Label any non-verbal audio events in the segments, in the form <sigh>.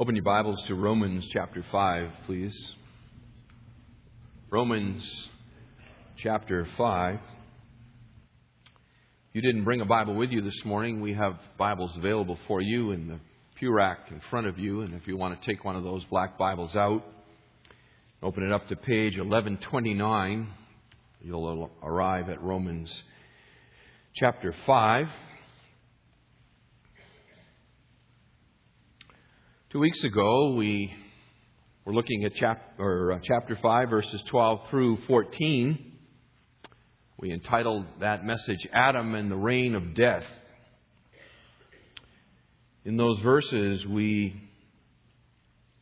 Open your Bibles to Romans chapter 5, please. Romans chapter 5. If you didn't bring a Bible with you this morning, we have Bibles available for you in the pew rack in front of you. And if you want to take one of those black Bibles out, open it up to page 1129, you'll arrive at Romans chapter 5. Two weeks ago, we were looking at chap- or, uh, chapter 5, verses 12 through 14. We entitled that message, Adam and the Reign of Death. In those verses, we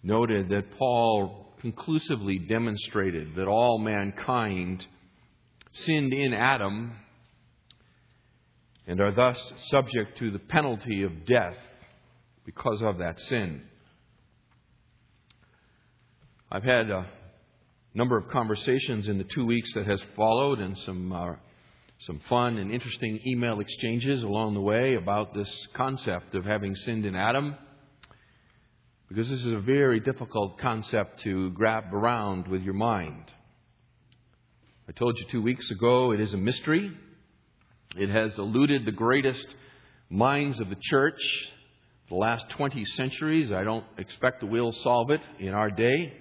noted that Paul conclusively demonstrated that all mankind sinned in Adam and are thus subject to the penalty of death because of that sin. I've had a number of conversations in the two weeks that has followed and some, uh, some fun and interesting email exchanges along the way about this concept of having sinned in Adam. Because this is a very difficult concept to grab around with your mind. I told you two weeks ago it is a mystery. It has eluded the greatest minds of the church the last 20 centuries. I don't expect that we'll solve it in our day.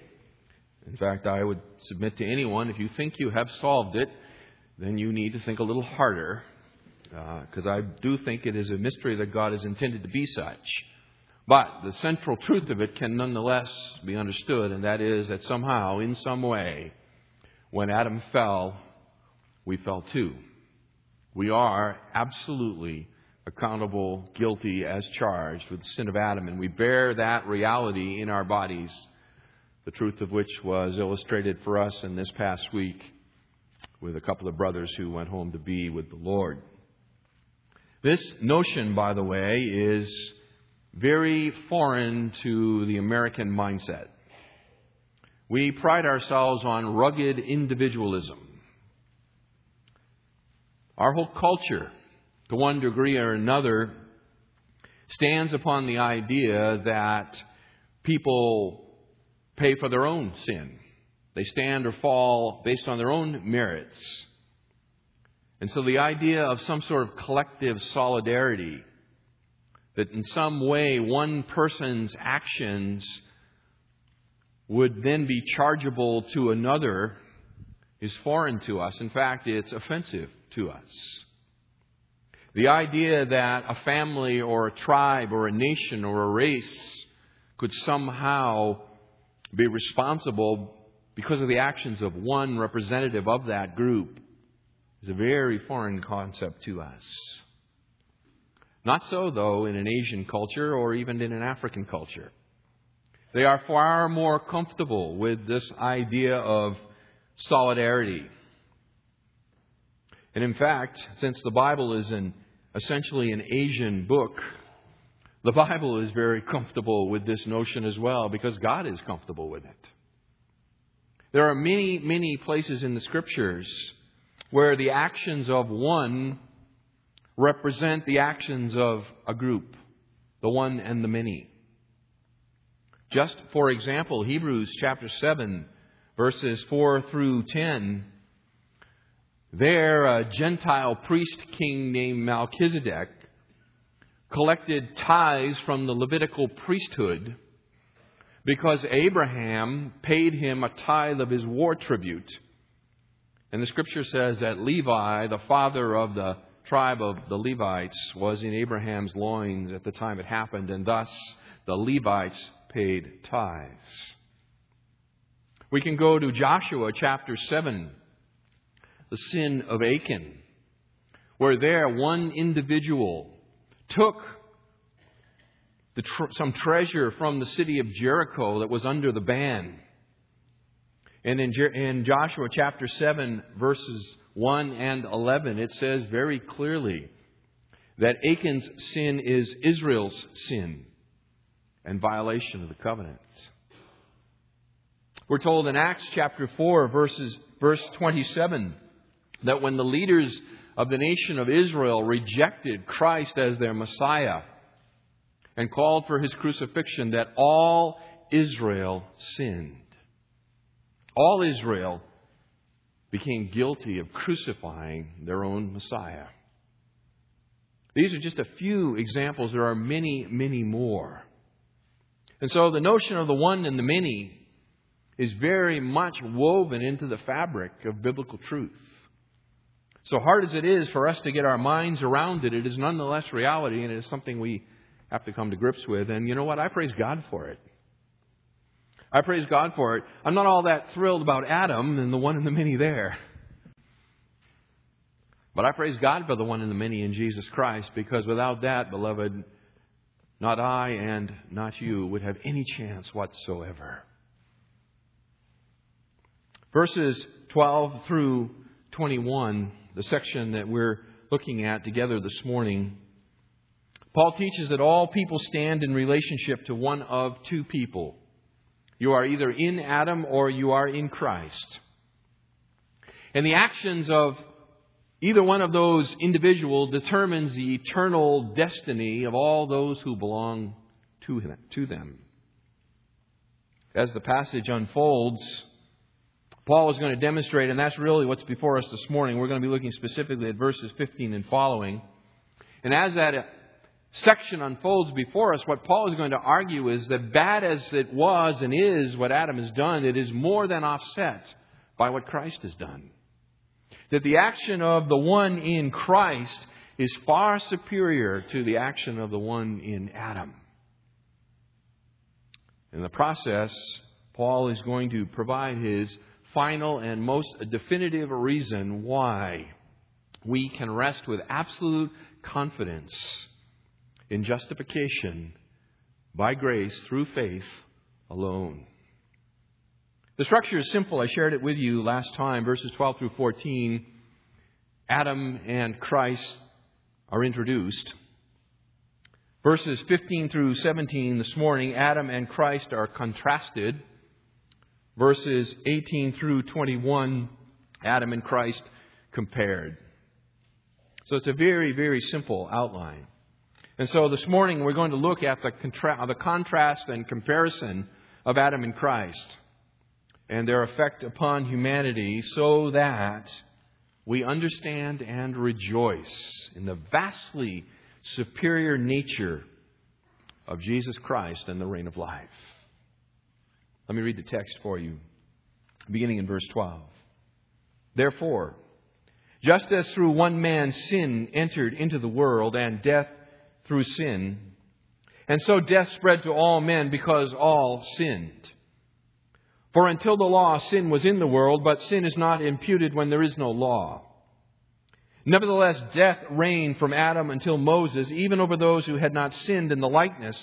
In fact, I would submit to anyone if you think you have solved it, then you need to think a little harder, because uh, I do think it is a mystery that God has intended to be such. But the central truth of it can nonetheless be understood, and that is that somehow, in some way, when Adam fell, we fell too. We are absolutely accountable, guilty as charged with the sin of Adam, and we bear that reality in our bodies the truth of which was illustrated for us in this past week with a couple of brothers who went home to be with the Lord. This notion, by the way, is very foreign to the American mindset. We pride ourselves on rugged individualism. Our whole culture, to one degree or another, stands upon the idea that people pay for their own sin. They stand or fall based on their own merits. And so the idea of some sort of collective solidarity, that in some way one person's actions would then be chargeable to another, is foreign to us. In fact, it's offensive to us. The idea that a family or a tribe or a nation or a race could somehow be responsible because of the actions of one representative of that group is a very foreign concept to us. Not so, though, in an Asian culture or even in an African culture. They are far more comfortable with this idea of solidarity. And in fact, since the Bible is an, essentially an Asian book, the Bible is very comfortable with this notion as well because God is comfortable with it. There are many, many places in the scriptures where the actions of one represent the actions of a group, the one and the many. Just for example, Hebrews chapter 7, verses 4 through 10, there a Gentile priest king named Melchizedek collected tithes from the Levitical priesthood because Abraham paid him a tithe of his war tribute. And the scripture says that Levi, the father of the tribe of the Levites, was in Abraham's loins at the time it happened, and thus the Levites paid tithes. We can go to Joshua chapter 7, the sin of Achan, where there one individual took tr- some treasure from the city of Jericho that was under the ban. And in, Jer- in Joshua chapter 7, verses 1 and 11, it says very clearly that Achan's sin is Israel's sin and violation of the covenant. We're told in Acts chapter 4, verses, verse 27, that when the leaders of the nation of Israel rejected Christ as their Messiah. and called for his crucifixion that all Israel sinned. All Israel became guilty of crucifying their own Messiah. These are just a few examples. There are many, many more. And so the notion of the one and the many is very much woven into the fabric of biblical truth. So hard as it is for us to get our minds around it, it is nonetheless reality and it is something we have to come to grips with. And you know what? I praise God for it. I praise God for it. I'm not all that thrilled about Adam and the one and the many there. But I praise God for the one and the many in Jesus Christ because without that, beloved, not I and not you would have any chance whatsoever. Verses 12 through 21 the section that we're looking at together this morning, Paul teaches that all people stand in relationship to one of two people. You are either in Adam or you are in Christ. And the actions of either one of those individuals determines the eternal destiny of all those who belong to them. As the passage unfolds, Paul is going to demonstrate, and that's really what's before us this morning. We're going to be looking specifically at verses 15 and following. And as that uh, section unfolds before us, what Paul is going to argue is that bad as it was and is what Adam has done, it is more than offset by what Christ has done. That the action of the one in Christ is far superior to the action of the one in Adam. In the process, Paul is going to provide his final and most definitive reason why we can rest with absolute confidence in justification by grace through faith alone. The structure is simple. I shared it with you last time, verses 12 through 14. Adam and Christ are introduced. Verses 15 through 17 this morning, Adam and Christ are contrasted verses 18 through 21, Adam and Christ compared. So it's a very, very simple outline. And so this morning we're going to look at the, contra- the contrast and comparison of Adam and Christ and their effect upon humanity so that we understand and rejoice in the vastly superior nature of Jesus Christ and the reign of life. Let me read the text for you, beginning in verse 12. Therefore, just as through one man sin entered into the world, and death through sin, and so death spread to all men because all sinned. For until the law, sin was in the world, but sin is not imputed when there is no law. Nevertheless, death reigned from Adam until Moses, even over those who had not sinned in the likeness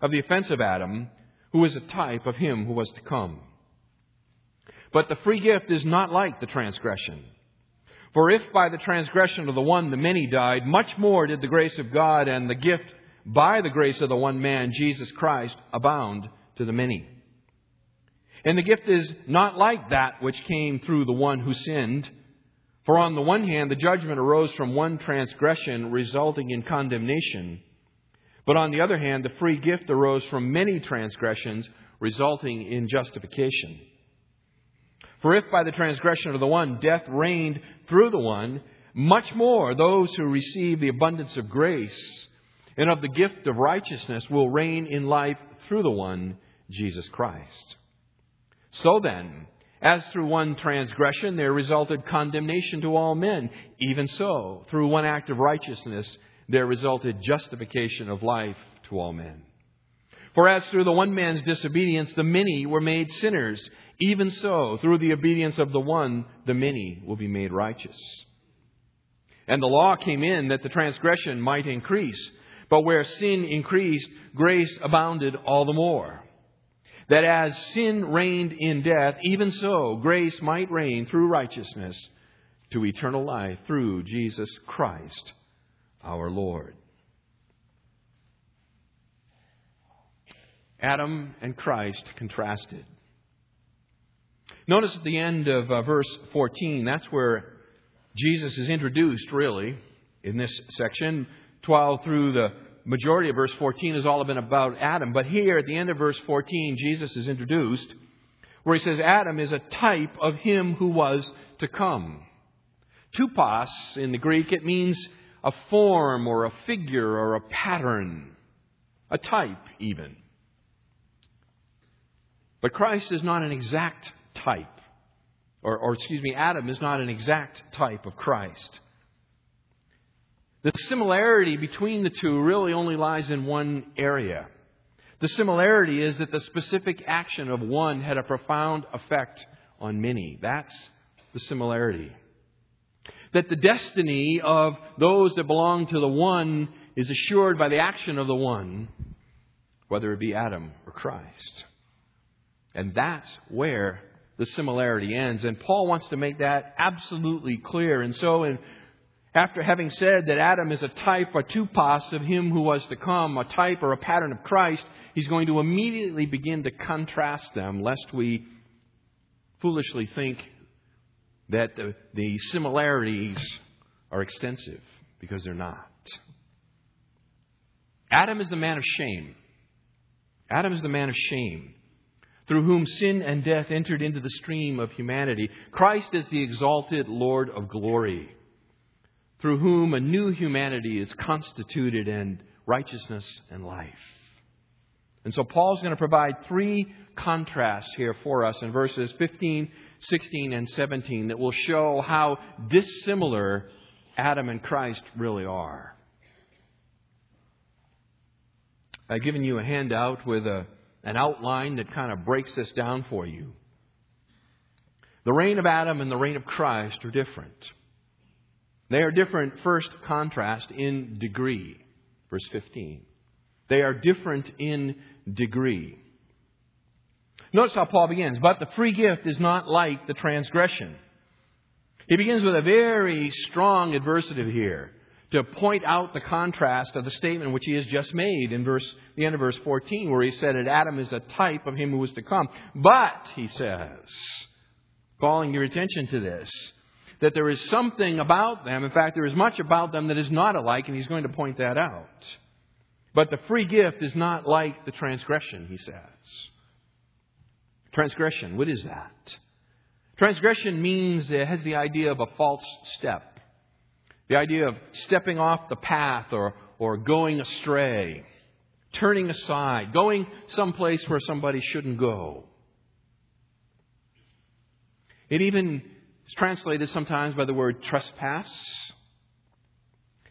of the offense of Adam who is a type of him who was to come. But the free gift is not like the transgression. For if by the transgression of the one the many died, much more did the grace of God and the gift by the grace of the one man, Jesus Christ, abound to the many. And the gift is not like that which came through the one who sinned. For on the one hand, the judgment arose from one transgression, resulting in condemnation. But on the other hand, the free gift arose from many transgressions, resulting in justification. For if by the transgression of the one death reigned through the one, much more those who receive the abundance of grace and of the gift of righteousness will reign in life through the one, Jesus Christ. So then, as through one transgression there resulted condemnation to all men, even so, through one act of righteousness there resulted justification of life to all men. For as through the one man's disobedience the many were made sinners, even so, through the obedience of the one, the many will be made righteous. And the law came in that the transgression might increase. But where sin increased, grace abounded all the more. That as sin reigned in death, even so grace might reign through righteousness to eternal life through Jesus Christ our Lord. Adam and Christ contrasted. Notice at the end of uh, verse 14, that's where Jesus is introduced, really, in this section, 12 through the majority of verse 14 has all been about Adam. But here at the end of verse 14, Jesus is introduced where he says Adam is a type of him who was to come. Tupos in the Greek, it means a form or a figure or a pattern, a type even. But Christ is not an exact type. Or, or, excuse me, Adam is not an exact type of Christ. The similarity between the two really only lies in one area. The similarity is that the specific action of one had a profound effect on many. That's the similarity. That the destiny of those that belong to the one is assured by the action of the one, whether it be Adam or Christ. And that's where the similarity ends. And Paul wants to make that absolutely clear. And so in after having said that Adam is a type, a tupos of him who was to come, a type or a pattern of Christ, he's going to immediately begin to contrast them, lest we foolishly think that the, the similarities are extensive, because they're not. Adam is the man of shame. Adam is the man of shame, through whom sin and death entered into the stream of humanity. Christ is the exalted Lord of glory through whom a new humanity is constituted in righteousness and life. And so Paul's going to provide three contrasts here for us in verses 15, 16, and 17 that will show how dissimilar Adam and Christ really are. I've given you a handout with a, an outline that kind of breaks this down for you. The reign of Adam and the reign of Christ are different. They are different, first contrast, in degree. Verse 15. They are different in degree. Notice how Paul begins. But the free gift is not like the transgression. He begins with a very strong adversative here to point out the contrast of the statement which he has just made in verse, the end of verse 14, where he said that Adam is a type of him who was to come. But, he says, calling your attention to this, that there is something about them. In fact, there is much about them that is not alike, and he's going to point that out. But the free gift is not like the transgression, he says. Transgression, what is that? Transgression means it has the idea of a false step. The idea of stepping off the path or, or going astray, turning aside, going someplace where somebody shouldn't go. It even is translated sometimes by the word trespass.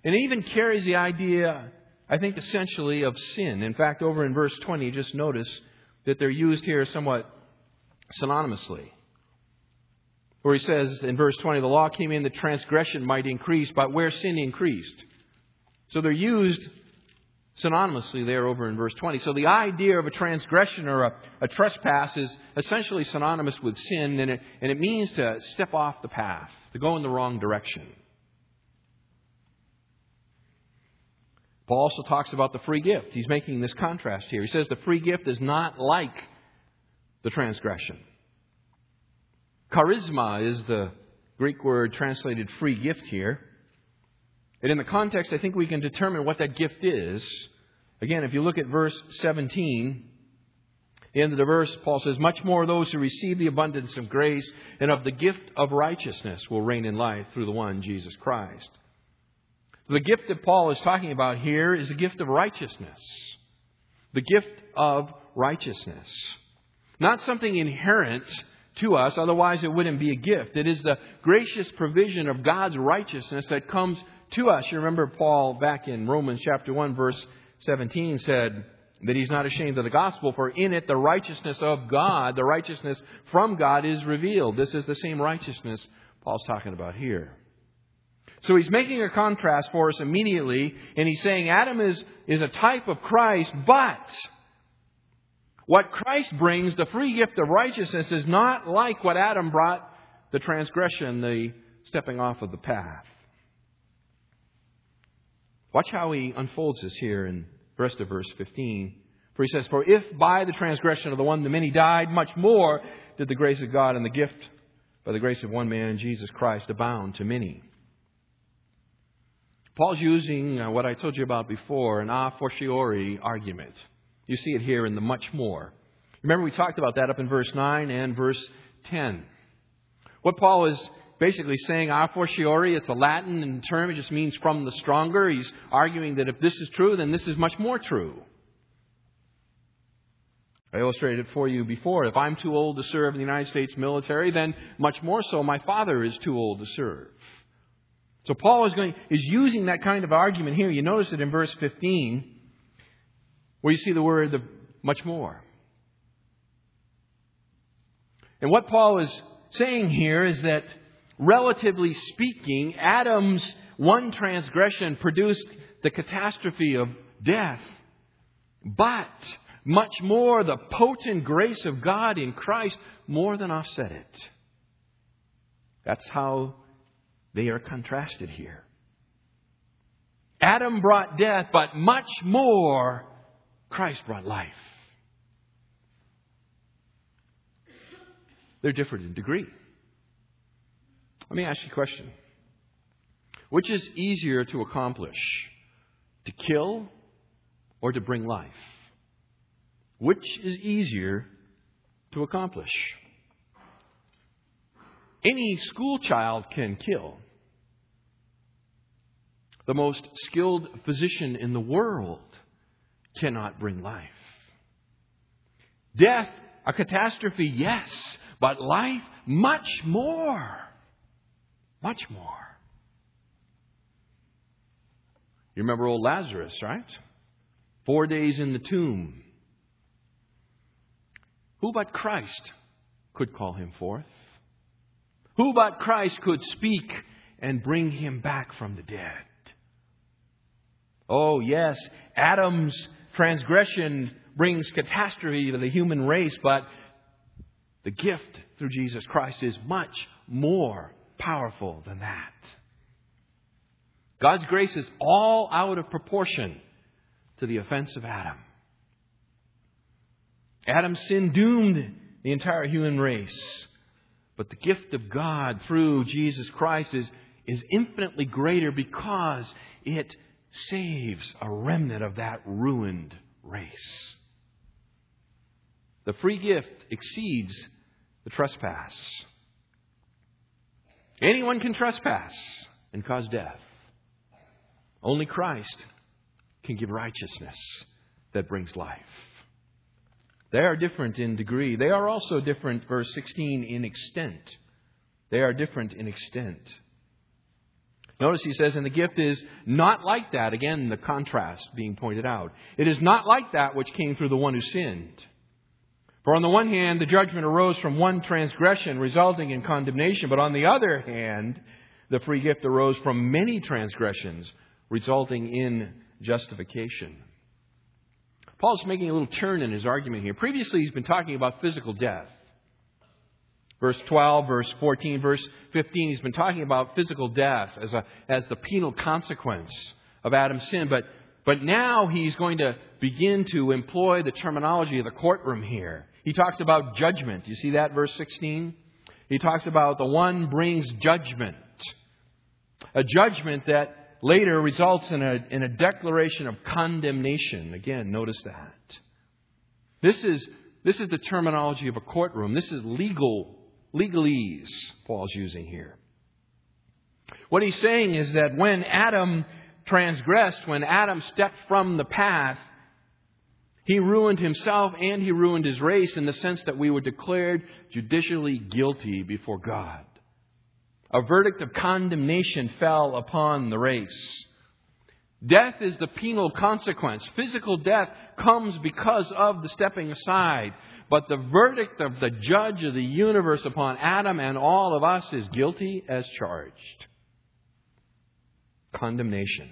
And it even carries the idea, I think, essentially of sin. In fact, over in verse 20, just notice that they're used here somewhat synonymously. Where he says in verse 20, the law came in that transgression might increase, but where sin increased. So they're used synonymously there over in verse 20. So the idea of a transgression or a, a trespass is essentially synonymous with sin, and it, and it means to step off the path, to go in the wrong direction. Paul also talks about the free gift. He's making this contrast here. He says the free gift is not like the transgression. Charisma is the Greek word translated free gift here. And in the context, I think we can determine what that gift is. Again, if you look at verse 17, the end of the verse, Paul says, Much more those who receive the abundance of grace and of the gift of righteousness will reign in life through the one, Jesus Christ. So the gift that Paul is talking about here is the gift of righteousness. The gift of righteousness. Not something inherent to us, otherwise it wouldn't be a gift. It is the gracious provision of God's righteousness that comes to us. You remember Paul back in Romans chapter 1 verse 17 said that he's not ashamed of the gospel for in it the righteousness of God, the righteousness from God is revealed. This is the same righteousness Paul's talking about here. So he's making a contrast for us immediately, and he's saying Adam is, is a type of Christ, but what Christ brings, the free gift of righteousness, is not like what Adam brought, the transgression, the stepping off of the path. Watch how he unfolds this here in the rest of verse 15. For he says, For if by the transgression of the one the many died, much more did the grace of God and the gift by the grace of one man, Jesus Christ, abound to many. Paul's using uh, what I told you about before, an a fortiori argument. You see it here in the much more. Remember, we talked about that up in verse 9 and verse 10. What Paul is basically saying a fortiori, it's a Latin term, it just means from the stronger. He's arguing that if this is true, then this is much more true. I illustrated it for you before. If I'm too old to serve in the United States military, then much more so my father is too old to serve. So Paul is going is using that kind of argument here. You notice it in verse 15 where you see the word the much more. And what Paul is saying here is that relatively speaking, Adam's one transgression produced the catastrophe of death. But much more, the potent grace of God in Christ more than offset it. That's how they are contrasted here. Adam brought death, but much more, Christ brought life. They're different in degree. Let me ask you a question. Which is easier to accomplish? To kill or to bring life? Which is easier to accomplish? Any school child can kill. The most skilled physician in the world cannot bring life. Death, a catastrophe, yes, but life, much more. Much more. You remember old Lazarus, right? Four days in the tomb. Who but Christ could call him forth? Who but Christ could speak and bring him back from the dead? Oh, yes, Adam's transgression brings catastrophe to the human race, but the gift through Jesus Christ is much more powerful than that. God's grace is all out of proportion to the offense of Adam. Adam's sin doomed the entire human race. But the gift of God through Jesus Christ is, is infinitely greater because it saves a remnant of that ruined race. The free gift exceeds the trespass. Anyone can trespass and cause death. Only Christ can give righteousness that brings life. They are different in degree. They are also different, verse 16, in extent. They are different in extent. Notice he says, and the gift is not like that. Again, the contrast being pointed out. It is not like that which came through the one who sinned. For on the one hand, the judgment arose from one transgression, resulting in condemnation. But on the other hand, the free gift arose from many transgressions, resulting in justification. Paul's making a little turn in his argument here. Previously, he's been talking about physical death. Verse 12, verse 14, verse 15, he's been talking about physical death as, a, as the penal consequence of Adam's sin. But, but now he's going to begin to employ the terminology of the courtroom here. He talks about judgment. You see that, verse 16? He talks about the one brings judgment. A judgment that later results in a, in a declaration of condemnation. Again, notice that. This is, this is the terminology of a courtroom. This is legal, legalese Paul's using here. What he's saying is that when Adam transgressed, when Adam stepped from the path, he ruined himself and he ruined his race in the sense that we were declared judicially guilty before God. A verdict of condemnation fell upon the race. Death is the penal consequence. Physical death comes because of the stepping aside. But the verdict of the judge of the universe upon Adam and all of us is guilty as charged. Condemnation.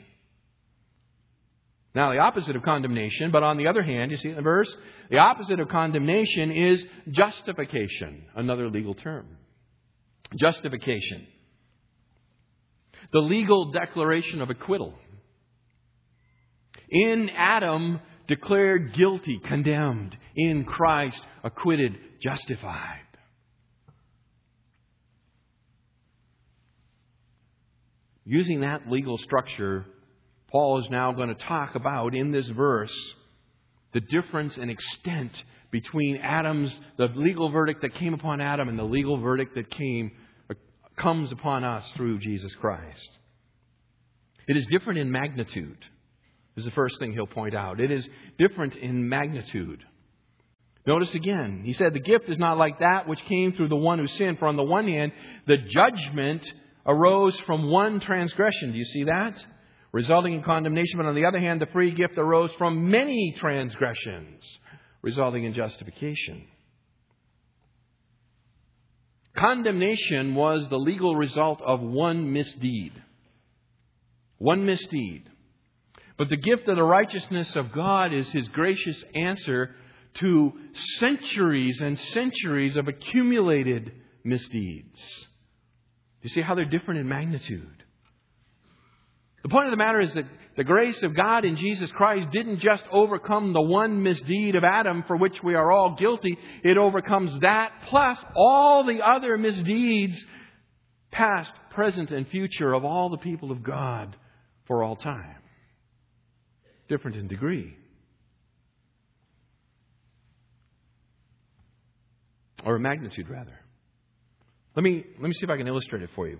Now, the opposite of condemnation, but on the other hand, you see in the verse, the opposite of condemnation is justification, another legal term. Justification. The legal declaration of acquittal. In Adam, declared guilty, condemned. In Christ, acquitted, justified. Using that legal structure, Paul is now going to talk about in this verse the difference and extent between Adam's, the legal verdict that came upon Adam and the legal verdict that came, comes upon us through Jesus Christ. It is different in magnitude, is the first thing he'll point out. It is different in magnitude. Notice again, he said the gift is not like that which came through the one who sinned. For on the one hand, the judgment arose from one transgression. Do you see that? Resulting in condemnation. But on the other hand, the free gift arose from many transgressions, resulting in justification. Condemnation was the legal result of one misdeed. One misdeed. But the gift of the righteousness of God is his gracious answer to centuries and centuries of accumulated misdeeds. You see how they're different in magnitude. The point of the matter is that the grace of God in Jesus Christ didn't just overcome the one misdeed of Adam for which we are all guilty. It overcomes that plus all the other misdeeds, past, present, and future, of all the people of God for all time. Different in degree. or magnitude rather. Let me, let me see if I can illustrate it for you.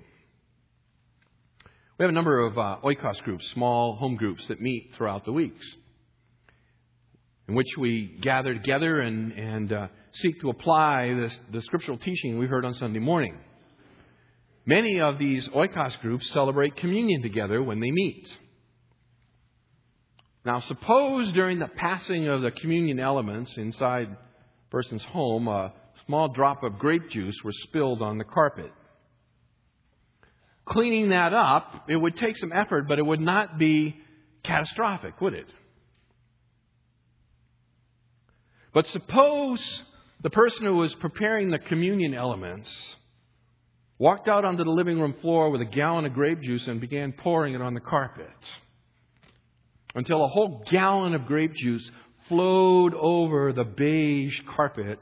We have a number of uh, oikos groups, small home groups that meet throughout the weeks, in which we gather together and, and uh, seek to apply this, the scriptural teaching we heard on Sunday morning. Many of these oikos groups celebrate communion together when they meet. Now, suppose during the passing of the communion elements inside a person's home, a small drop of grape juice was spilled on the carpet. Cleaning that up, it would take some effort, but it would not be catastrophic, would it? But suppose the person who was preparing the communion elements walked out onto the living room floor with a gallon of grape juice and began pouring it on the carpet until a whole gallon of grape juice flowed over the beige carpet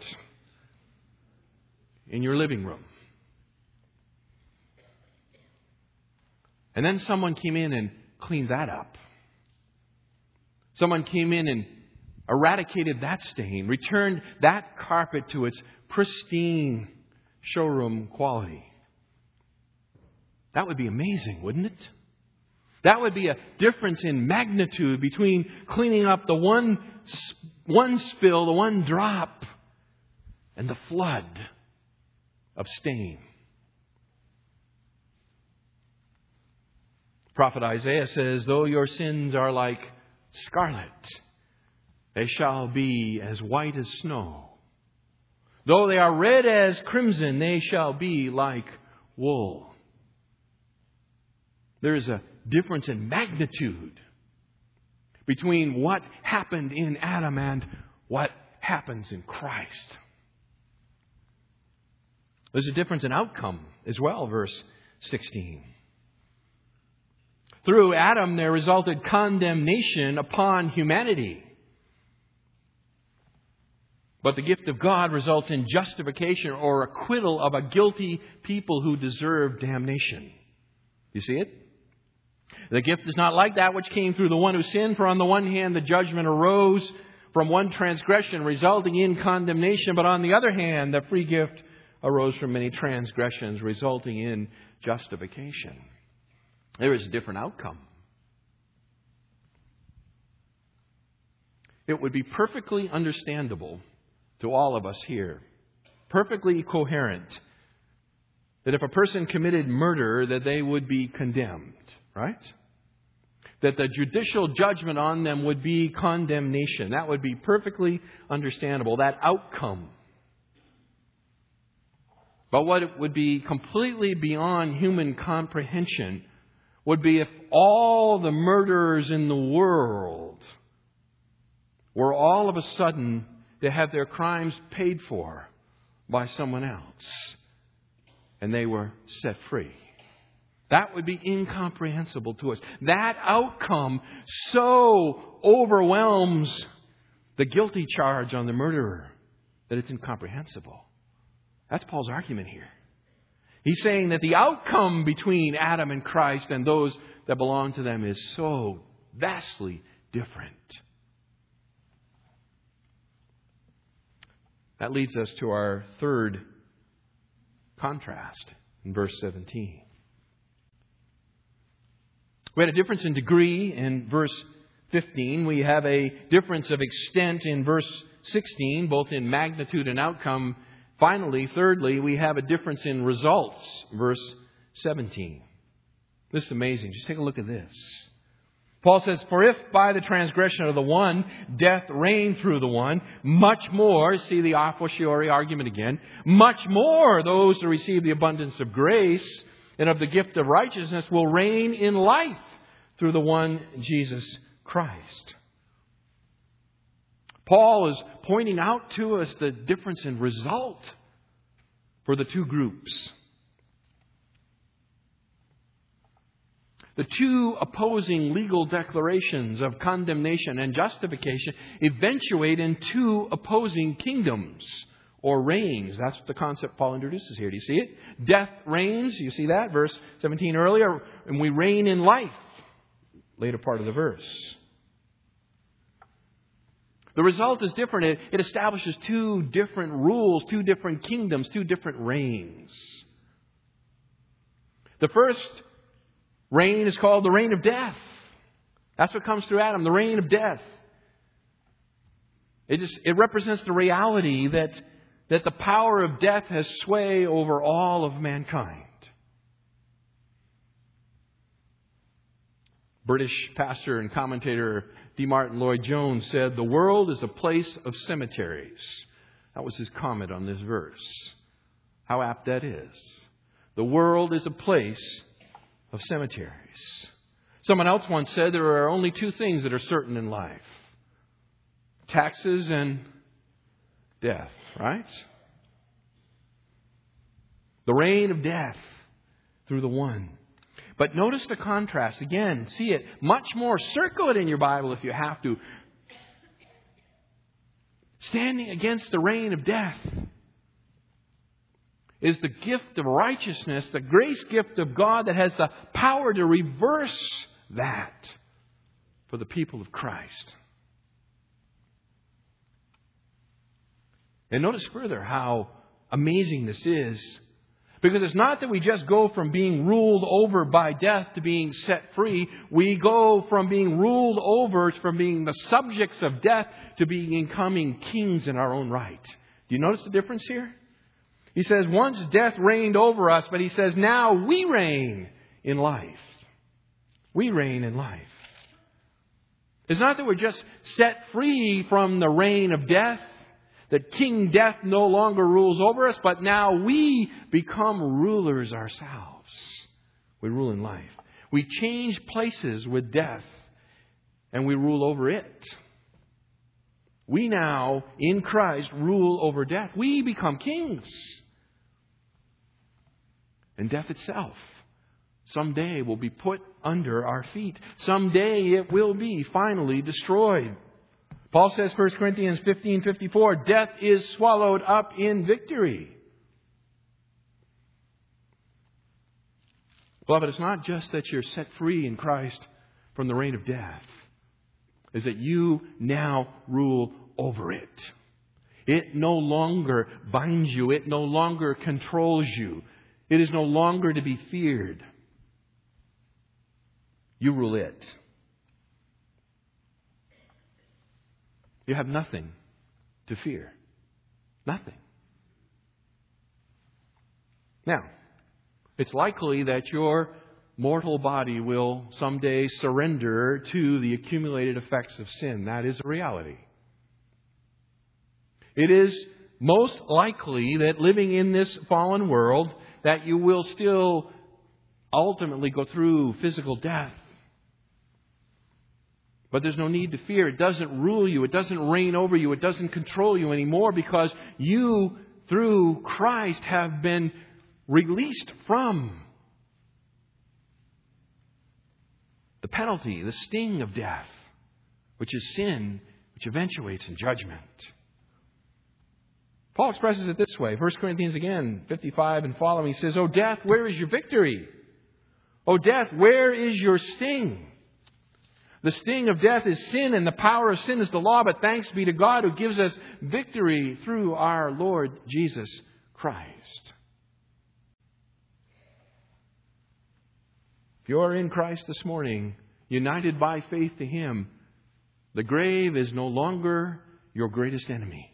in your living room. And then someone came in and cleaned that up. Someone came in and eradicated that stain, returned that carpet to its pristine showroom quality. That would be amazing, wouldn't it? That would be a difference in magnitude between cleaning up the one, one spill, the one drop, and the flood of stain. Prophet Isaiah says, Though your sins are like scarlet, they shall be as white as snow. Though they are red as crimson, they shall be like wool. There is a difference in magnitude between what happened in Adam and what happens in Christ. There's a difference in outcome as well, verse 16. Through Adam, there resulted condemnation upon humanity. But the gift of God results in justification or acquittal of a guilty people who deserve damnation. You see it? The gift is not like that which came through the one who sinned, for on the one hand the judgment arose from one transgression, resulting in condemnation, but on the other hand the free gift arose from many transgressions, resulting in justification. There is a different outcome. It would be perfectly understandable to all of us here, perfectly coherent, that if a person committed murder, that they would be condemned, right? That the judicial judgment on them would be condemnation. That would be perfectly understandable. That outcome but what would be completely beyond human comprehension would be if all the murderers in the world were all of a sudden to have their crimes paid for by someone else and they were set free. That would be incomprehensible to us. That outcome so overwhelms the guilty charge on the murderer that it's incomprehensible. That's Paul's argument here. He's saying that the outcome between Adam and Christ and those that belong to them is so vastly different. That leads us to our third contrast in verse 17. We had a difference in degree in verse 15. We have a difference of extent in verse 16, both in magnitude and outcome. Finally, thirdly, we have a difference in results, verse 17. This is amazing. Just take a look at this. Paul says, For if by the transgression of the one death reigned through the one, much more, see the a fortiori argument again, much more those who receive the abundance of grace and of the gift of righteousness will reign in life through the one Jesus Christ. Paul is pointing out to us the difference in result for the two groups. The two opposing legal declarations of condemnation and justification eventuate in two opposing kingdoms or reigns. That's the concept Paul introduces here. Do you see it? Death reigns. You see that? Verse 17 earlier. And we reign in life. Later part of the verse. The result is different. It, it establishes two different rules, two different kingdoms, two different reigns. The first reign is called the reign of death. That's what comes through Adam, the reign of death. It, just, it represents the reality that, that the power of death has sway over all of mankind. British pastor and commentator D. Martyn Lloyd Jones said, The world is a place of cemeteries. That was his comment on this verse. How apt that is. The world is a place of cemeteries. Someone else once said there are only two things that are certain in life taxes and death, right? The reign of death through the one but notice the contrast. Again, see it much more. Circle it in your Bible if you have to. Standing against the reign of death is the gift of righteousness, the grace gift of God that has the power to reverse that for the people of Christ. And notice further how amazing this is because it's not that we just go from being ruled over by death to being set free. We go from being ruled over, from being the subjects of death, to being becoming kings in our own right. Do you notice the difference here? He says, once death reigned over us, but he says, now we reign in life. We reign in life. It's not that we're just set free from the reign of death that King Death no longer rules over us, but now we become rulers ourselves. We rule in life. We change places with death and we rule over it. We now, in Christ, rule over death. We become kings. And death itself someday will be put under our feet. Someday it will be finally destroyed. Paul says, 1 Corinthians 15 54, death is swallowed up in victory. Beloved, it's not just that you're set free in Christ from the reign of death, is that you now rule over it. It no longer binds you, it no longer controls you, it is no longer to be feared. You rule it. You have nothing to fear. Nothing. Now, it's likely that your mortal body will someday surrender to the accumulated effects of sin. That is a reality. It is most likely that living in this fallen world that you will still ultimately go through physical death but there's no need to fear. It doesn't rule you. It doesn't reign over you. It doesn't control you anymore because you, through Christ, have been released from the penalty, the sting of death, which is sin, which eventuates in judgment. Paul expresses it this way 1 Corinthians again, 55 and following. He says, O death, where is your victory? O death, where is your sting? The sting of death is sin, and the power of sin is the law, but thanks be to God who gives us victory through our Lord Jesus Christ. If you're in Christ this morning, united by faith to Him, the grave is no longer your greatest enemy.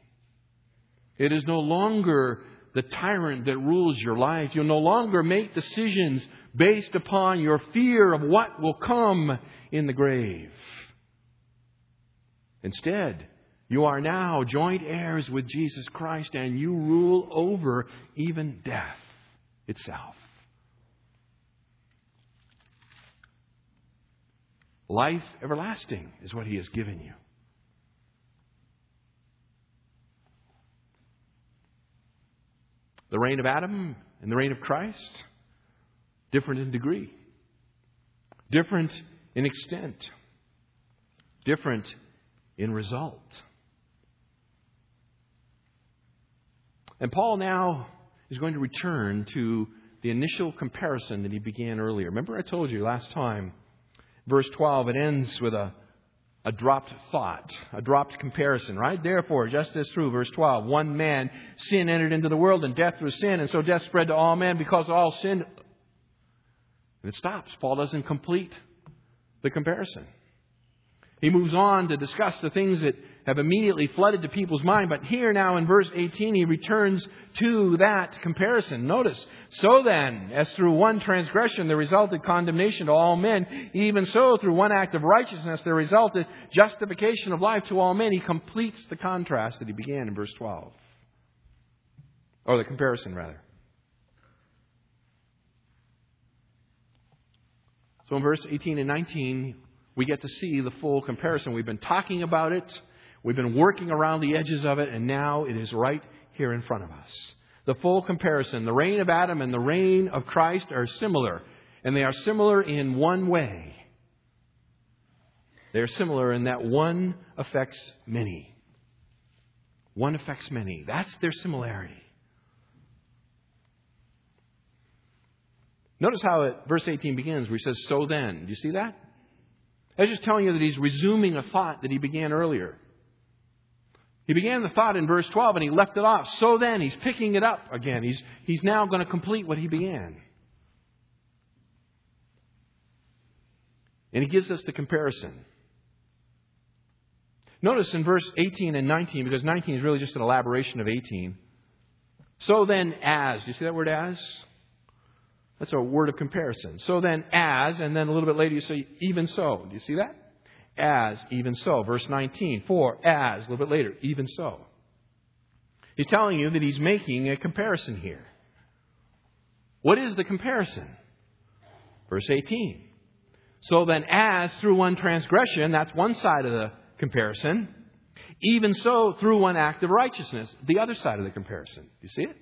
It is no longer the tyrant that rules your life. You'll no longer make decisions based upon your fear of what will come in the grave. Instead, you are now joint heirs with Jesus Christ and you rule over even death itself. Life everlasting is what He has given you. The reign of Adam and the reign of Christ, different in degree, different in extent, different in result. And Paul now is going to return to the initial comparison that he began earlier. Remember, I told you last time, verse 12, it ends with a, a dropped thought, a dropped comparison, right? Therefore, just as through verse 12, one man, sin entered into the world, and death through sin, and so death spread to all men because all sinned. And it stops. Paul doesn't complete the comparison. He moves on to discuss the things that have immediately flooded to people's mind, but here now in verse 18 he returns to that comparison. Notice, so then, as through one transgression there resulted condemnation to all men, even so through one act of righteousness there resulted justification of life to all men. He completes the contrast that he began in verse 12. Or the comparison, rather. So in verse 18 and 19, we get to see the full comparison. We've been talking about it, we've been working around the edges of it, and now it is right here in front of us. The full comparison. The reign of Adam and the reign of Christ are similar, and they are similar in one way. They are similar in that one affects many. One affects many. That's their similarity. Notice how it, verse 18 begins, where he says, So then. Do you see that? Was just telling you that he's resuming a thought that he began earlier. He began the thought in verse 12 and he left it off. So then, he's picking it up again. He's, he's now going to complete what he began. And he gives us the comparison. Notice in verse 18 and 19, because 19 is really just an elaboration of 18. So then, as. Do you see that word as? That's a word of comparison. So then, as, and then a little bit later you say, even so. Do you see that? As, even so. Verse 19, for, as, a little bit later, even so. He's telling you that he's making a comparison here. What is the comparison? Verse 18. So then, as through one transgression, that's one side of the comparison, even so through one act of righteousness, the other side of the comparison. You see it?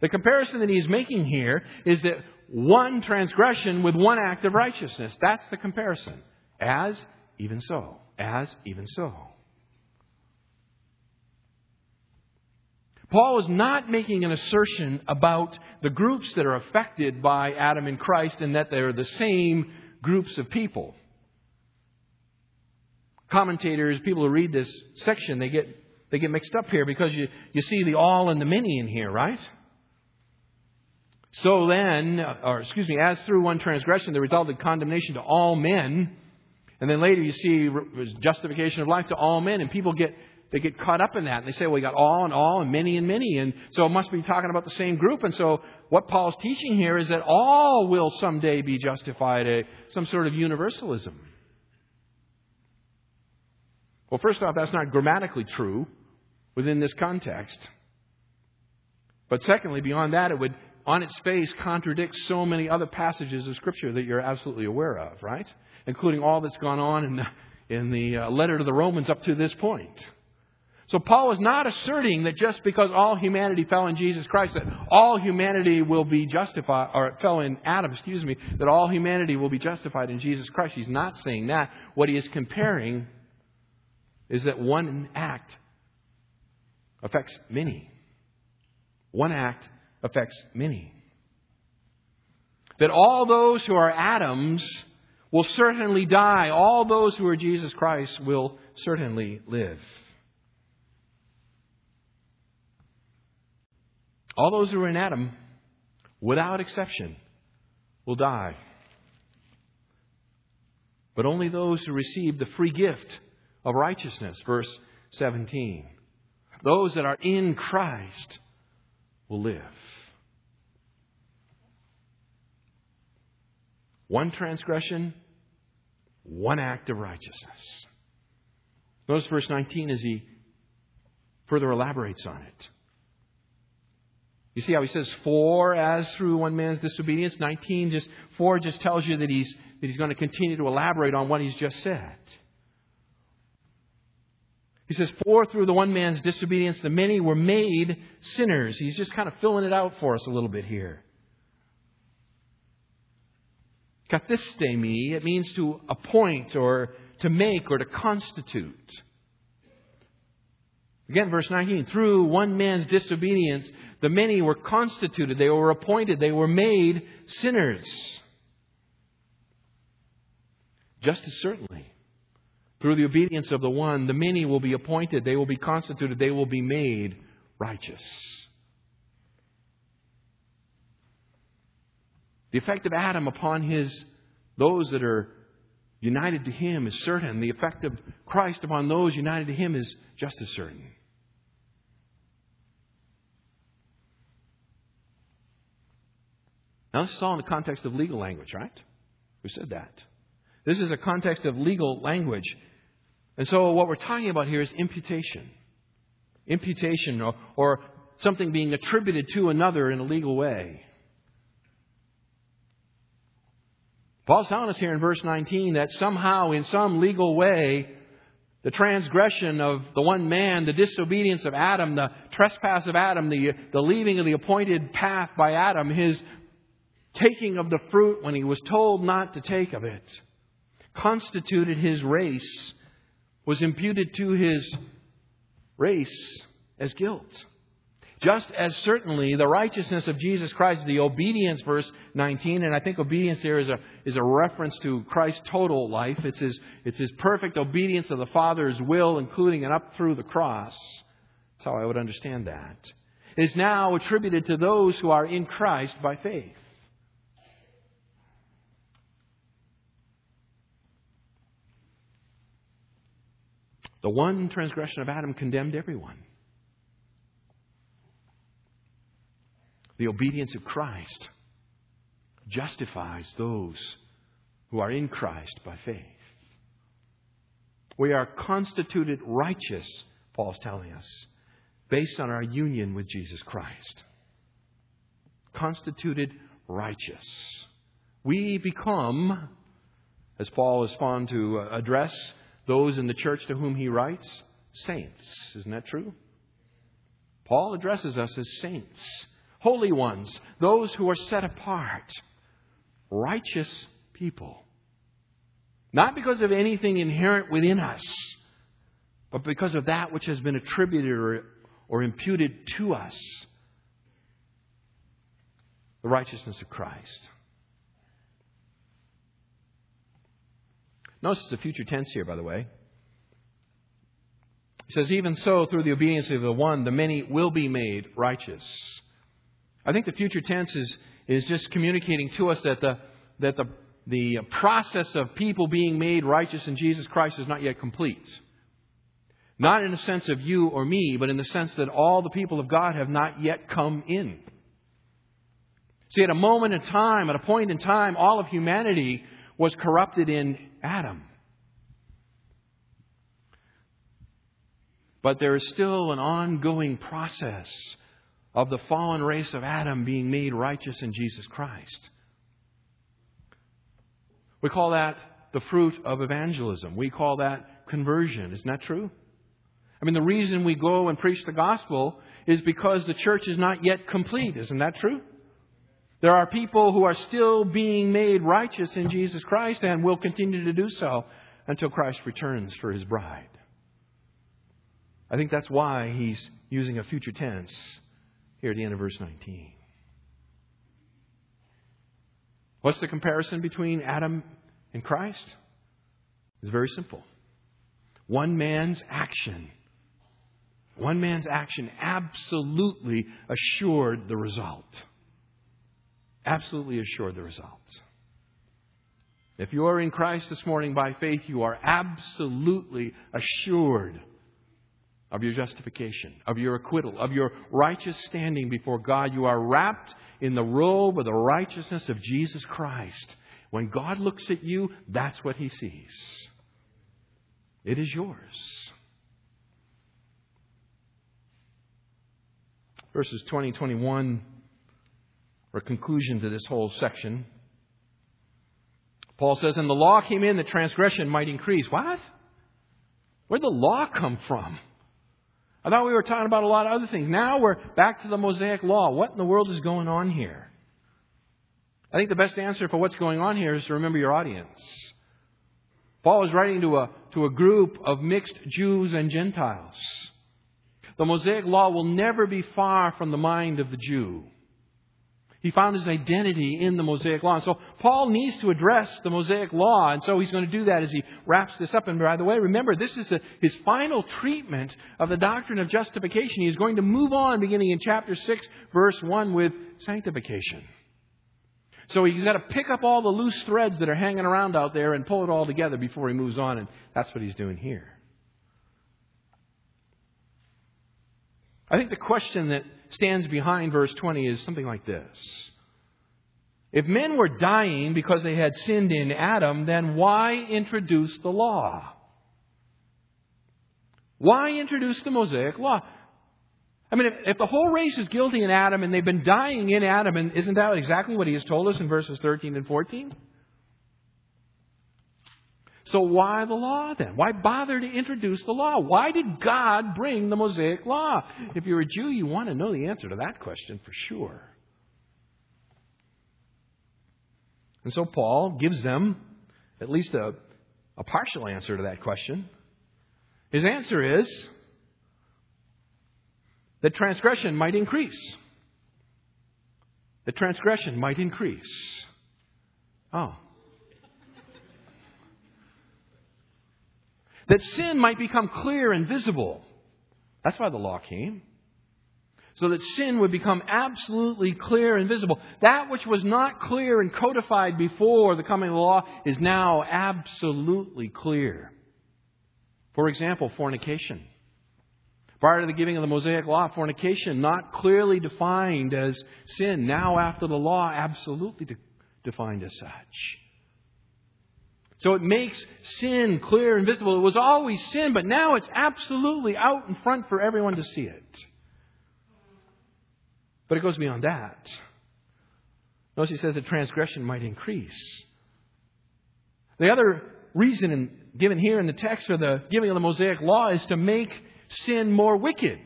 The comparison that he's making here is that one transgression with one act of righteousness. That's the comparison. As, even so. As, even so. Paul is not making an assertion about the groups that are affected by Adam and Christ and that they're the same groups of people. Commentators, people who read this section, they get, they get mixed up here because you, you see the all and the many in here, right? So then, or excuse me, as through one transgression there resulted condemnation to all men, and then later you see justification of life to all men, and people get they get caught up in that. And they say, well, we got all and all and many and many. And so it must be talking about the same group. And so what Paul's teaching here is that all will someday be justified, a, some sort of universalism. Well, first off, that's not grammatically true within this context. But secondly, beyond that, it would on its face contradicts so many other passages of Scripture that you're absolutely aware of, right? Including all that's gone on in the, in the uh, letter to the Romans up to this point. So Paul is not asserting that just because all humanity fell in Jesus Christ, that all humanity will be justified, or fell in Adam, excuse me, that all humanity will be justified in Jesus Christ. He's not saying that. What he is comparing is that one act affects many. One act affects many. That all those who are Adams will certainly die. All those who are Jesus Christ will certainly live. All those who are in Adam, without exception, will die. But only those who receive the free gift of righteousness, verse 17, those that are in Christ will live. One transgression, one act of righteousness. Notice verse 19 as he further elaborates on it. You see how he says, for as through one man's disobedience, 19 just, four just tells you that he's, that he's going to continue to elaborate on what he's just said. He says, for through the one man's disobedience, the many were made sinners. He's just kind of filling it out for us a little bit here. Kathistemi, it means to appoint or to make or to constitute. Again, verse 19, through one man's disobedience, the many were constituted, they were appointed, they were made sinners. Just as certainly, through the obedience of the one, the many will be appointed, they will be constituted, they will be made righteous. The effect of Adam upon his those that are united to him is certain. The effect of Christ upon those united to him is just as certain. Now, this is all in the context of legal language, right? Who said that? This is a context of legal language. And so, what we're talking about here is imputation. Imputation, or, or something being attributed to another in a legal way. Paul's telling us here in verse 19 that somehow, in some legal way, the transgression of the one man, the disobedience of Adam, the trespass of Adam, the, the leaving of the appointed path by Adam, his taking of the fruit when he was told not to take of it, constituted his race, was imputed to his race as guilt. Just as certainly the righteousness of Jesus Christ, the obedience, verse 19, and I think obedience there is a, is a reference to Christ's total life. It's his, it's his perfect obedience of the Father's will, including and up through the cross. That's how I would understand that. Is now attributed to those who are in Christ by faith. The one transgression of Adam condemned everyone. The obedience of Christ justifies those who are in Christ by faith. We are constituted righteous, Paul's telling us, based on our union with Jesus Christ. Constituted righteous. We become, as Paul is fond to uh, address those in the church to whom he writes, saints. Isn't that true? Paul addresses us as saints holy ones, those who are set apart, righteous people. Not because of anything inherent within us, but because of that which has been attributed or, or imputed to us the righteousness of Christ. Notice the future tense here, by the way. He says, Even so, through the obedience of the one, the many will be made righteous. I think the future tense is, is just communicating to us that the, that the, the process of people being made righteous in Jesus Christ is not yet complete. Not in the sense of you or me, but in the sense that all the people of God have not yet come in. See, at a moment in time, at a point in time, all of humanity was corrupted in Adam. But there is still an ongoing process of the fallen race of Adam being made righteous in Jesus Christ. We call that the fruit of evangelism. We call that conversion. Isn't that true? I mean, the reason we go and preach the gospel is because the church is not yet complete. Isn't that true? There are people who are still being made righteous in Jesus Christ and will continue to do so until Christ returns for his bride. I think that's why he's using a future tense here at the end of verse 19. What's the comparison between Adam and Christ It's very simple. One man's action, one man's action absolutely assured the result. Absolutely assured the results. If you are in Christ this morning by faith, you are absolutely assured of your justification, of your acquittal, of your righteous standing before God. You are wrapped in the robe of the righteousness of Jesus Christ. When God looks at you, that's what he sees. It is yours. Verses 20 21 a conclusion to this whole section. Paul says, And the law came in that transgression might increase. What? Where'd the law come from? I thought we were talking about a lot of other things. Now we're back to the Mosaic Law. What in the world is going on here? I think the best answer for what's going on here is to remember your audience. Paul is writing to a, to a group of mixed Jews and Gentiles. The Mosaic Law will never be far from the mind of the Jew. He found his identity in the Mosaic Law. And so Paul needs to address the Mosaic Law, and so he's going to do that as he wraps this up. And by the way, remember, this is a, his final treatment of the doctrine of justification. He's going to move on beginning in chapter 6, verse 1 with sanctification. So he's got to pick up all the loose threads that are hanging around out there and pull it all together before he moves on, and that's what he's doing here. I think the question that stands behind verse 20 is something like this. If men were dying because they had sinned in Adam, then why introduce the law? Why introduce the Mosaic law? I mean, if, if, the whole race is guilty in Adam and they've been dying in Adam, and isn't that exactly what he has told us in verses 13 and 14? So why the law then? Why bother to introduce the law? Why did God bring the Mosaic law? If you're a Jew, you want to know the answer to that question for sure. And so Paul gives them at least a, a partial answer to that question. His answer is that transgression might increase. That transgression might increase. Oh, that sin might become clear and visible. That's why the law came. So that sin would become absolutely clear and visible. That which was not clear and codified before the coming of the law is now absolutely clear. For example, fornication. Prior to the giving of the Mosaic Law, fornication not clearly defined as sin. Now, after the law, absolutely de- defined as such. So it makes sin clear and visible. It was always sin, but now it's absolutely out in front for everyone to see it. But it goes beyond that. Notice he says that transgression might increase. The other reason given here in the text for the giving of the Mosaic law is to make sin more wicked,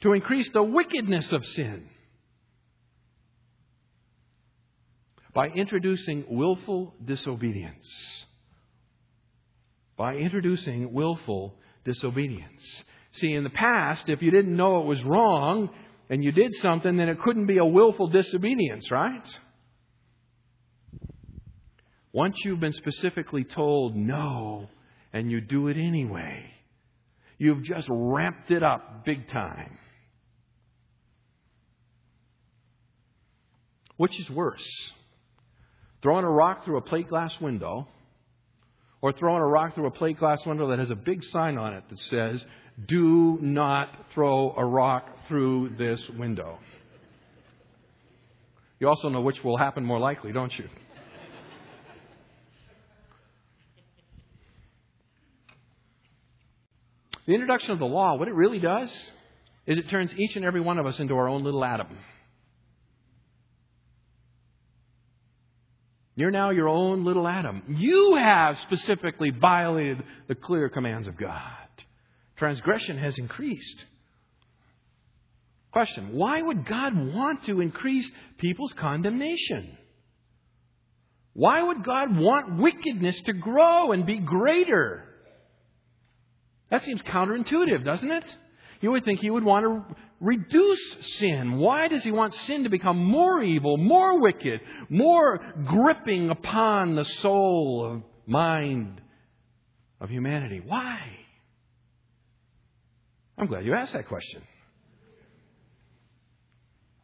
to increase the wickedness of sin. By introducing willful disobedience. By introducing willful disobedience. See, in the past, if you didn't know it was wrong and you did something, then it couldn't be a willful disobedience, right? Once you've been specifically told no and you do it anyway, you've just ramped it up big time. Which is worse? Throwing a rock through a plate glass window, or throwing a rock through a plate glass window that has a big sign on it that says, Do not throw a rock through this window. You also know which will happen more likely, don't you? The introduction of the law, what it really does is it turns each and every one of us into our own little Adam. You're now your own little Adam. You have specifically violated the clear commands of God. Transgression has increased. Question Why would God want to increase people's condemnation? Why would God want wickedness to grow and be greater? That seems counterintuitive, doesn't it? You would think he would want to reduce sin. Why does he want sin to become more evil, more wicked, more gripping upon the soul, mind of humanity? Why? I'm glad you asked that question.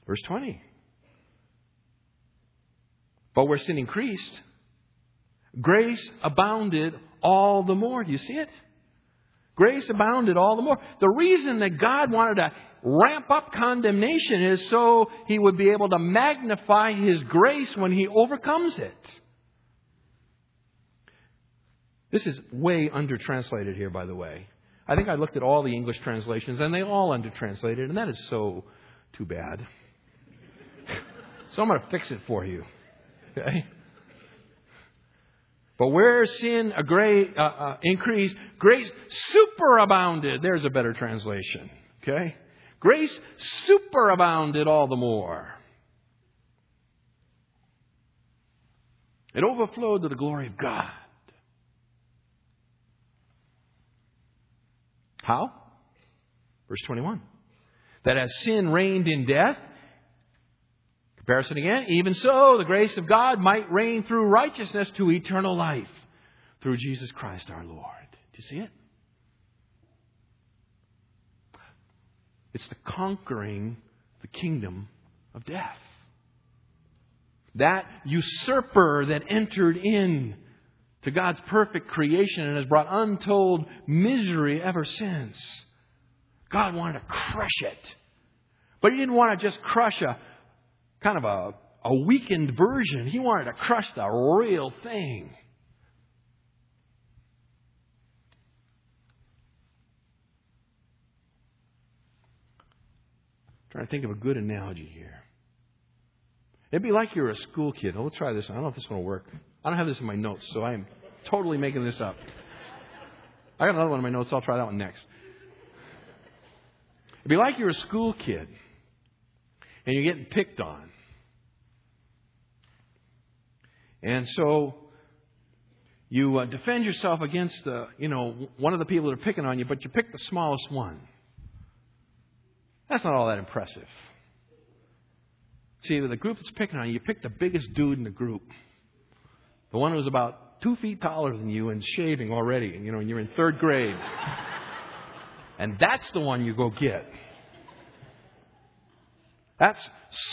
Verse 20. But where sin increased, grace abounded all the more. Do you see it? Grace abounded all the more. The reason that God wanted to ramp up condemnation is so he would be able to magnify his grace when he overcomes it. This is way undertranslated here, by the way. I think I looked at all the English translations and they all undertranslated, and that is so too bad. <laughs> so I'm going to fix it for you. Okay? But where sin great, uh, uh, increased, grace superabounded. There's a better translation. Okay? Grace superabounded all the more. It overflowed to the glory of God. How? Verse 21. That as sin reigned in death, comparison again, even so the grace of God might reign through righteousness to eternal life through Jesus Christ our Lord. Do you see it? It's the conquering the kingdom of death. That usurper that entered in to God's perfect creation and has brought untold misery ever since. God wanted to crush it. But He didn't want to just crush a kind of a, a weakened version. He wanted to crush the real thing. trying to think of a good analogy here. It'd be like you're a school kid. Let's try this. I don't know if this is going to work. I don't have this in my notes, so I'm totally making this up. I got another one in my notes. So I'll try that one next. It'd be like you're a school kid and you're getting picked on. And so you uh, defend yourself against you know, one of the people that are picking on you, but you pick the smallest one. That's not all that impressive. See, the group that's picking on you, you pick the biggest dude in the group. The one who's about two feet taller than you and shaving already, and you know, and you're in third grade. and that's the one you go get. That's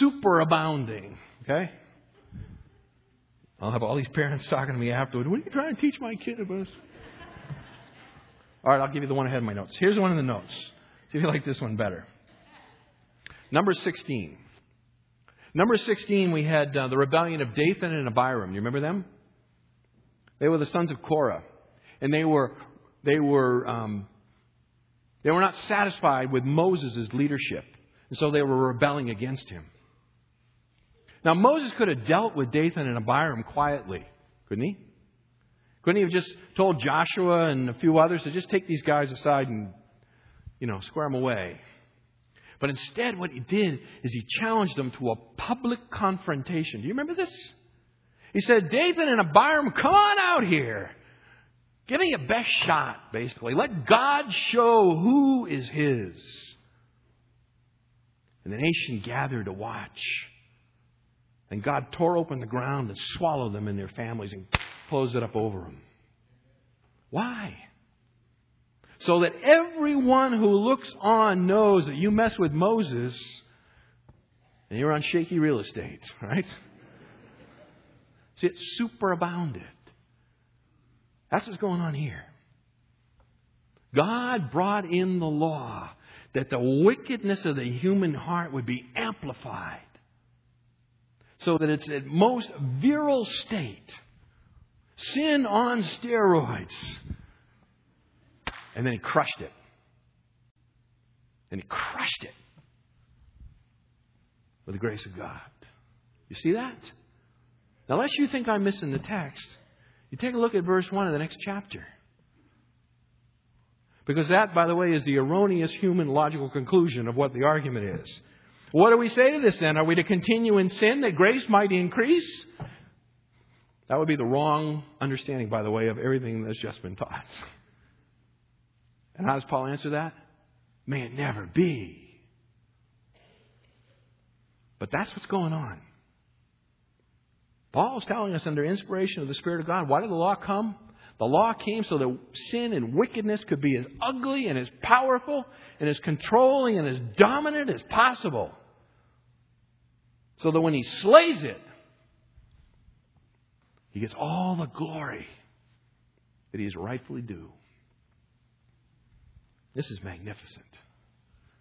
superabounding, okay? I'll have all these parents talking to me afterward. What are you trying to teach my kid about? All right, I'll give you the one ahead of my notes. Here's the one in the notes. See if you like this one better. Number 16. Number 16, we had uh, the rebellion of Dathan and Abiram. You remember them? They were the sons of Korah. And they were, they were, um, they were not satisfied with Moses' leadership. And so they were rebelling against him. Now, Moses could have dealt with Dathan and Abiram quietly, couldn't he? Couldn't he have just told Joshua and a few others to just take these guys aside and, you know, square them away? But instead, what he did is he challenged them to a public confrontation. Do you remember this? He said, Dathan and Abiram, come on out here. Give me your best shot, basically. Let God show who is his. And the nation gathered to watch. And God tore open the ground and swallowed them and their families and closed it up over them. Why? So that everyone who looks on knows that you mess with Moses and you're on shaky real estate, <laughs> right? See, it superabounded. That's what's going on here. God brought in the law that the wickedness of the human heart would be amplified so that it's at most virile state. Sin on steroids. And then he crushed it. And he crushed it with the grace of God. You see that? Now, unless you think I'm missing the text, you take a look at verse 1 of the next chapter. Because that, by the way, is the erroneous human logical conclusion of what the argument is. What do we say to this then? Are we to continue in sin that grace might increase? That would be the wrong understanding, by the way, of everything that's just been taught. And how does Paul answer that? may it never be. But that's what's going on. Paul is telling us under inspiration of the Spirit of God, why did the law come? The law came so that sin and wickedness could be as ugly and as powerful and as controlling and as dominant as possible. So that when he slays it, he gets all the glory that he is rightfully due. This is magnificent.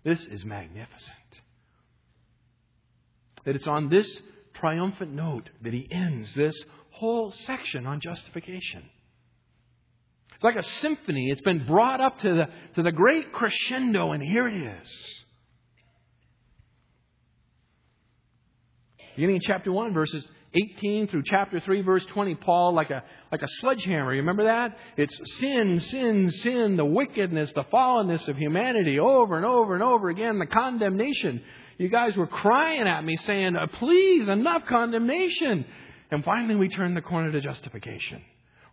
This is magnificent. That it's on this triumphant note that he ends this whole section on justification. It's like a symphony. It's been brought up to the, to the great crescendo, and here it is. Beginning in chapter 1, verses 18 through chapter 3, verse 20, Paul, like a, like a sledgehammer, you remember that? It's sin, sin, sin, the wickedness, the fallenness of humanity over and over and over again, the condemnation. You guys were crying at me saying, please, enough condemnation. And finally we turn the corner to justification.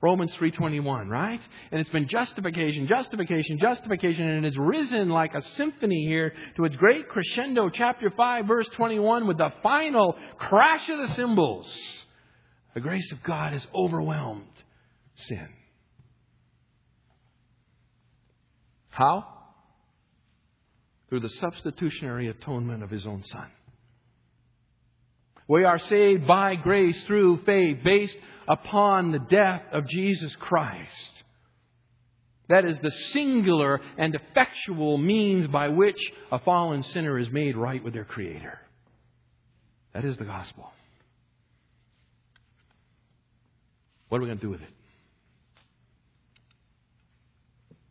Romans 3:21, right? And it's been justification, justification, justification and it's risen like a symphony here to its great crescendo chapter 5 verse 21 with the final crash of the cymbals. The grace of God has overwhelmed sin. How? Through the substitutionary atonement of his own son. We are saved by grace through faith based upon the death of Jesus Christ. That is the singular and effectual means by which a fallen sinner is made right with their Creator. That is the gospel. What are we going to do with it?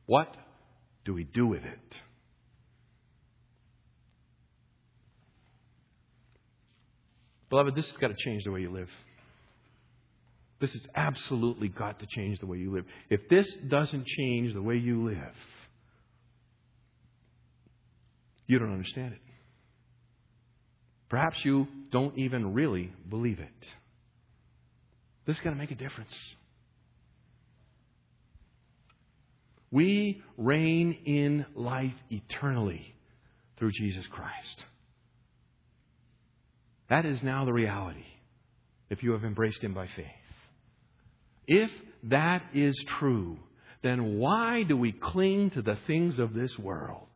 What do we do with it? Beloved, this has got to change the way you live. This has absolutely got to change the way you live. If this doesn't change the way you live, you don't understand it. Perhaps you don't even really believe it. This is going to make a difference. We reign in life eternally through Jesus Christ. That is now the reality if you have embraced Him by faith. If that is true, then why do we cling to the things of this world?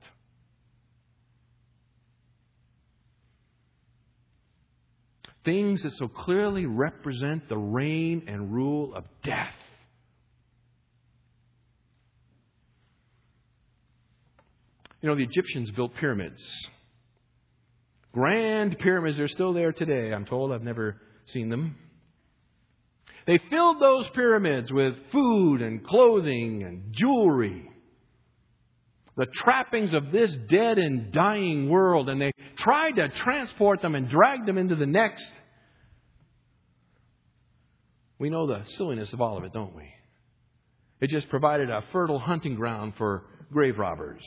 Things that so clearly represent the reign and rule of death. You know, the Egyptians built pyramids. Grand pyramids, they're still there today, I'm told. I've never seen them. They filled those pyramids with food and clothing and jewelry. The trappings of this dead and dying world, and they tried to transport them and drag them into the next. We know the silliness of all of it, don't we? It just provided a fertile hunting ground for grave robbers.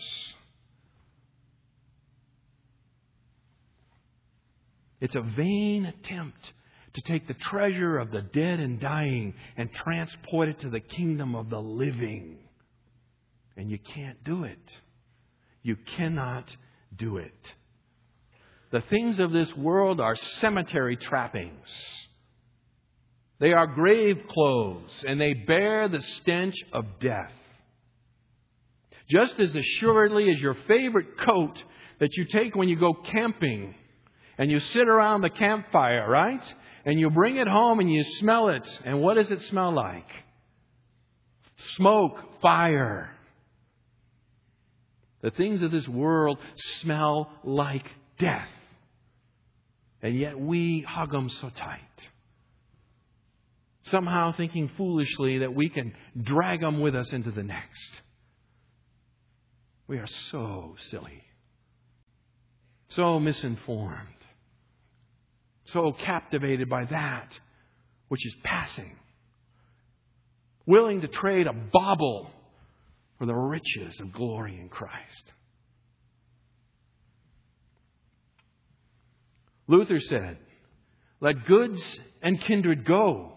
It's a vain attempt to take the treasure of the dead and dying and transport it to the kingdom of the living. And you can't do it. You cannot do it. The things of this world are cemetery trappings. They are grave clothes, and they bear the stench of death. Just as assuredly as your favorite coat that you take when you go camping and you sit around the campfire, right? and you bring it home and you smell it. And what does it smell like? Smoke, fire. The things of this world smell like death. And yet we hug them so tight. Somehow thinking foolishly that we can drag them with us into the next. We are so silly. So misinformed so captivated by that which is passing, willing to trade a bauble for the riches of glory in Christ. Luther said, Let goods and kindred go,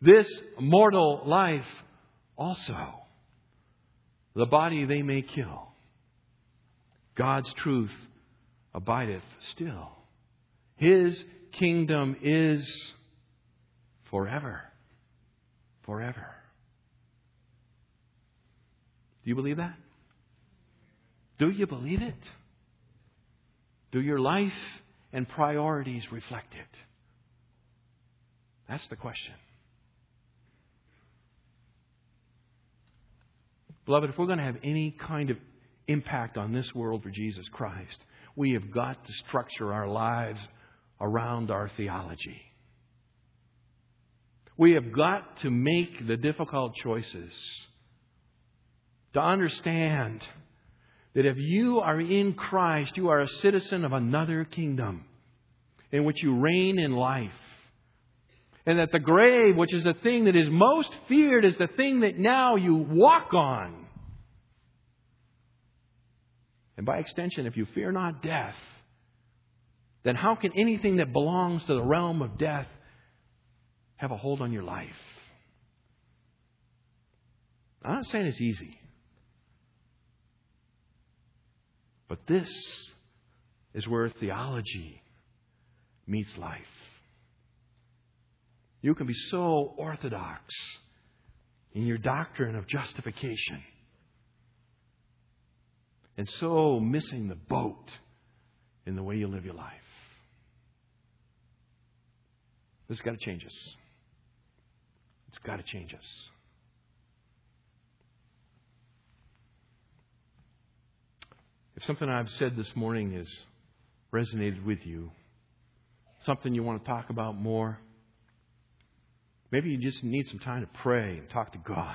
this mortal life also. The body they may kill, God's truth abideth still. His kingdom is forever. Forever. Do you believe that? Do you believe it? Do your life and priorities reflect it? That's the question. Beloved, if we're going to have any kind of impact on this world for Jesus Christ, we have got to structure our lives around our theology. We have got to make the difficult choices to understand that if you are in Christ, you are a citizen of another kingdom in which you reign in life. And that the grave, which is the thing that is most feared, is the thing that now you walk on. And by extension, if you fear not death, then how can anything that belongs to the realm of death have a hold on your life? I'm not saying it's easy. But this is where theology meets life. You can be so orthodox in your doctrine of justification and so missing the boat in the way you live your life. This has got to change us. It's got to change us. If something I've said this morning has resonated with you, something you want to talk about more, maybe you just need some time to pray and talk to God.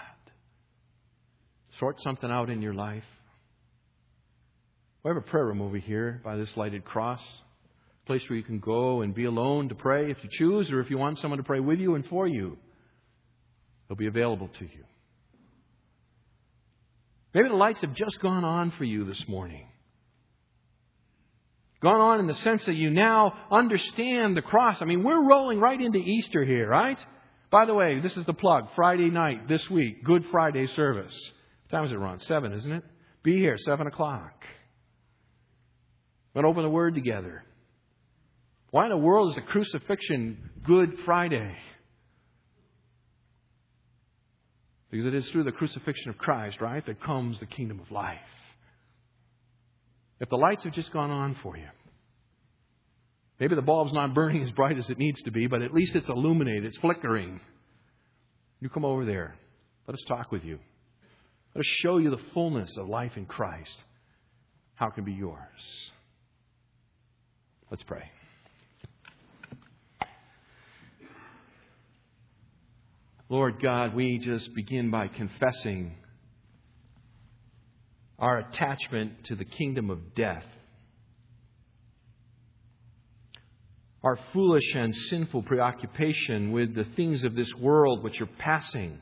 Sort something out in your life. We have a prayer room over here by this lighted cross. A place where you can go and be alone to pray if you choose, or if you want someone to pray with you and for you. It'll be available to you. Maybe the lights have just gone on for you this morning. Gone on in the sense that you now understand the cross. I mean, we're rolling right into Easter here, right? By the way, this is the plug. Friday night this week, Good Friday service. What time is it, Ron? Seven, isn't it? Be here, seven o'clock. To open the Word together. Why in the world is the crucifixion Good Friday? Because it is through the crucifixion of Christ, right, that comes the kingdom of life. If the lights have just gone on for you, maybe the bulb's not burning as bright as it needs to be, but at least it's illuminated, it's flickering. You come over there. Let us talk with you. Let us show you the fullness of life in Christ. How it can be yours. Let's pray. Lord God, we just begin by confessing our attachment to the kingdom of death. Our foolish and sinful preoccupation with the things of this world which are passing.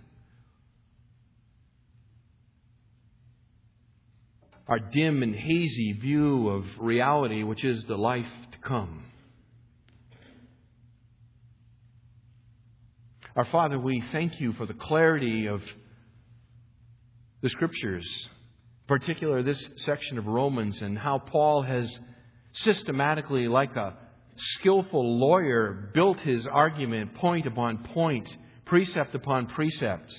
Our dim and hazy view of reality, which is the life to come. Our Father, we thank you for the clarity of the Scriptures, in particular this section of Romans, and how Paul has systematically, like a skillful lawyer, built his argument point upon point, precept upon precept,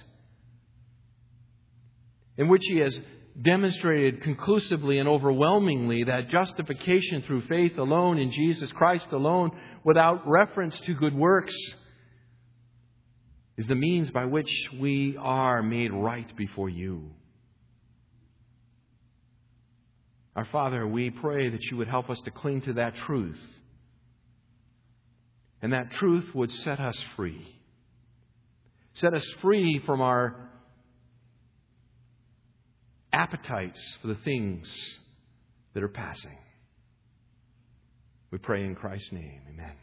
in which he has demonstrated conclusively and overwhelmingly that justification through faith alone in Jesus Christ alone, without reference to good works, is the means by which we are made right before you. Our Father, we pray that you would help us to cling to that truth. And that truth would set us free. Set us free from our appetites for the things that are passing. We pray in Christ's name. Amen.